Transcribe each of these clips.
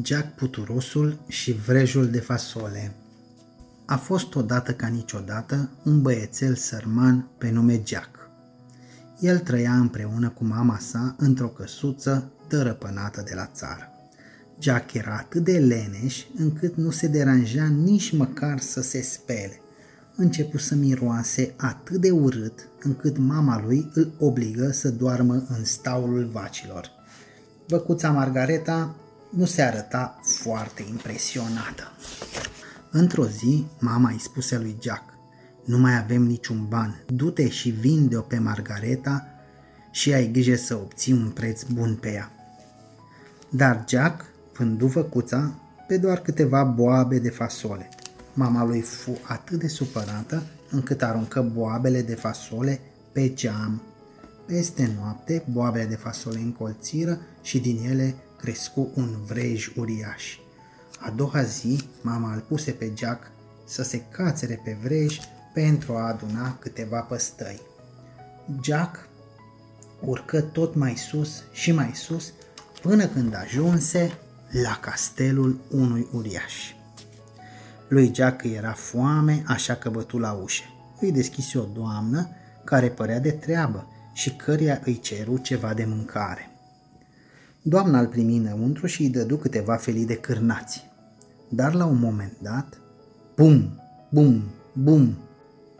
Jack Puturosul și vrejul de fasole A fost odată ca niciodată un băiețel sărman pe nume Jack. El trăia împreună cu mama sa într-o căsuță dărăpânată de la țară. Jack era atât de leneș încât nu se deranja nici măcar să se spele. Începu să miroase atât de urât încât mama lui îl obligă să doarmă în staulul vacilor. Văcuța Margareta nu se arăta foarte impresionată. Într-o zi, mama îi spuse lui Jack, nu mai avem niciun ban, du-te și vinde-o pe Margareta și ai grijă să obții un preț bun pe ea. Dar Jack vându văcuța pe doar câteva boabe de fasole. Mama lui fu atât de supărată încât aruncă boabele de fasole pe geam. Peste noapte, boabele de fasole încolțiră și din ele crescu un vrej uriaș. A doua zi, mama îl puse pe Jack să se cațere pe vrej pentru a aduna câteva păstăi. Jack urcă tot mai sus și mai sus până când ajunse la castelul unui uriaș. Lui Jack era foame, așa că bătu la ușă. Îi deschise o doamnă care părea de treabă și căreia îi ceru ceva de mâncare. Doamna îl primi înăuntru și îi dădu câteva felii de cârnați. Dar la un moment dat, bum, bum, bum,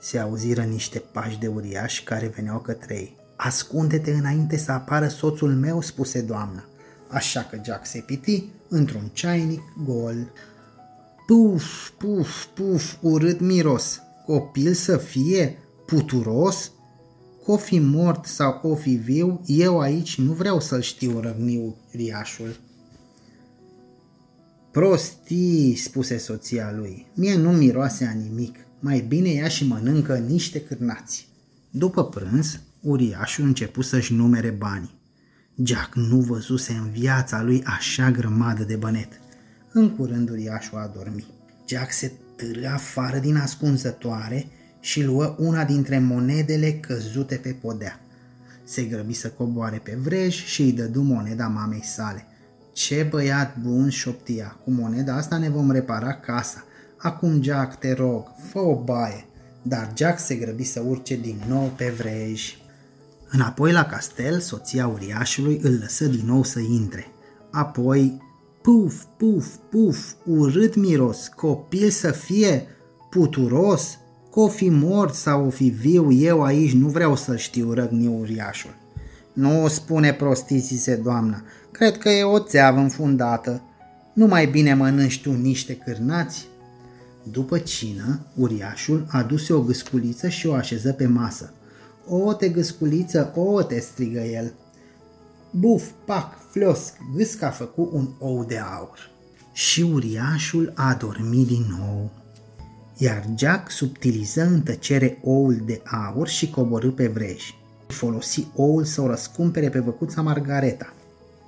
se auziră niște pași de uriași care veneau către ei. Ascunde-te înainte să apară soțul meu, spuse doamna. Așa că Jack se piti într-un ceainic gol. Puf, puf, puf, urât miros. Copil să fie? Puturos? Că o fi mort sau o fi viu, eu aici nu vreau să-l știu, răgniu riașul. Prostii, spuse soția lui, mie nu miroase a nimic, mai bine ia și mănâncă niște cârnați. După prânz, uriașul început să-și numere banii. Jack nu văzuse în viața lui așa grămadă de bănet. În curând uriașul a dormit. Jack se târâ afară din ascunzătoare și luă una dintre monedele căzute pe podea. Se grăbi să coboare pe vrej și îi dădu moneda mamei sale. Ce băiat bun șoptia, cu moneda asta ne vom repara casa. Acum, Jack, te rog, fă o baie. Dar Jack se grăbi să urce din nou pe vrej. Înapoi la castel, soția uriașului îl lăsă din nou să intre. Apoi, puf, puf, puf, urât miros, copil să fie, puturos, că o fi mort sau o fi viu, eu aici nu vreau să știu, răgni uriașul. Nu spune prostii, zise doamna, cred că e o țeavă înfundată. Nu mai bine mănânci tu niște cârnați? După cină, uriașul aduse o gâsculiță și o așeză pe masă. O, te gâsculiță, o, te strigă el. Buf, pac, fliosc, gâsca a făcut un ou de aur. Și uriașul a dormit din nou iar Jack subtiliză în tăcere oul de aur și coborâ pe vrej. Folosi oul să o răscumpere pe văcuța Margareta,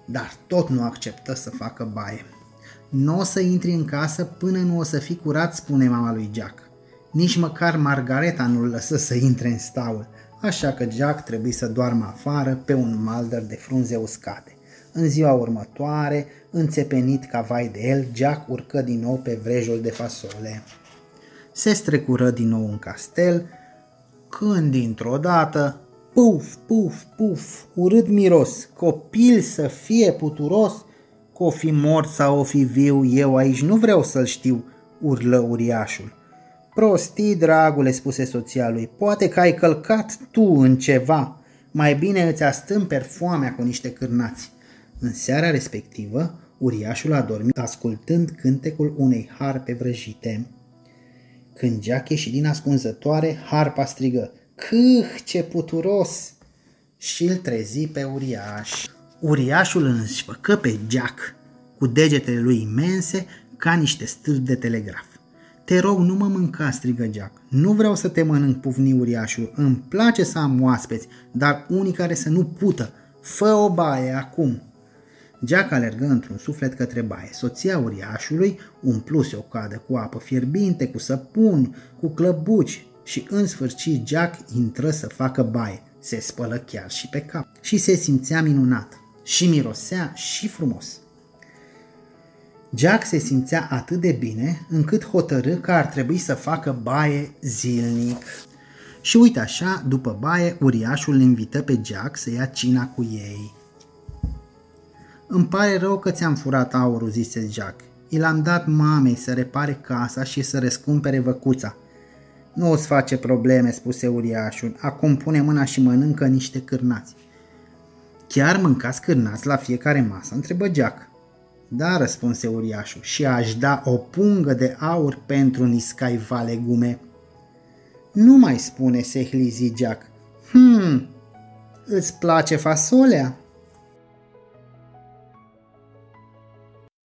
dar tot nu acceptă să facă baie. Nu o să intri în casă până nu o să fii curat, spune mama lui Jack. Nici măcar Margareta nu-l lăsă să intre în staul, așa că Jack trebuie să doarmă afară pe un maldăr de frunze uscate. În ziua următoare, înțepenit ca vai de el, Jack urcă din nou pe vrejul de fasole se strecură din nou în castel, când dintr-o dată, puf, puf, puf, urât miros, copil să fie puturos, că o fi mort sau o fi viu, eu aici nu vreau să-l știu, urlă uriașul. Prostii, dragule, spuse soția lui, poate că ai călcat tu în ceva, mai bine îți astâmperi foamea cu niște cârnați. În seara respectivă, uriașul a dormit ascultând cântecul unei harpe vrăjite. Când Jack ieși din ascunzătoare, harpa strigă, Câh, ce puturos! Și îl trezi pe uriaș. Uriașul însă făcă pe Jack cu degetele lui imense ca niște stâlpi de telegraf. Te rog, nu mă mânca, strigă Jack. Nu vreau să te mănânc, pufni uriașul. Îmi place să am oaspeți, dar unii care să nu pută. Fă o baie acum. Jack alergă într-un suflet către baie. Soția uriașului umpluse o cadă cu apă fierbinte, cu săpun, cu clăbuci și în sfârșit Jack intră să facă baie. Se spălă chiar și pe cap și se simțea minunat și mirosea și frumos. Jack se simțea atât de bine încât hotărâ că ar trebui să facă baie zilnic. Și uite așa, după baie, uriașul îl invită pe Jack să ia cina cu ei. Îmi pare rău că ți-am furat aurul, zise Jack. I l-am dat mamei să repare casa și să răscumpere văcuța. Nu o să face probleme, spuse uriașul. Acum pune mâna și mănâncă niște cârnați. Chiar mâncați cârnați la fiecare masă? întrebă Jack. Da, răspunse uriașul, și aș da o pungă de aur pentru niscaiva legume. Nu mai spune, se hlizi Jack. Hmm, îți place fasolea?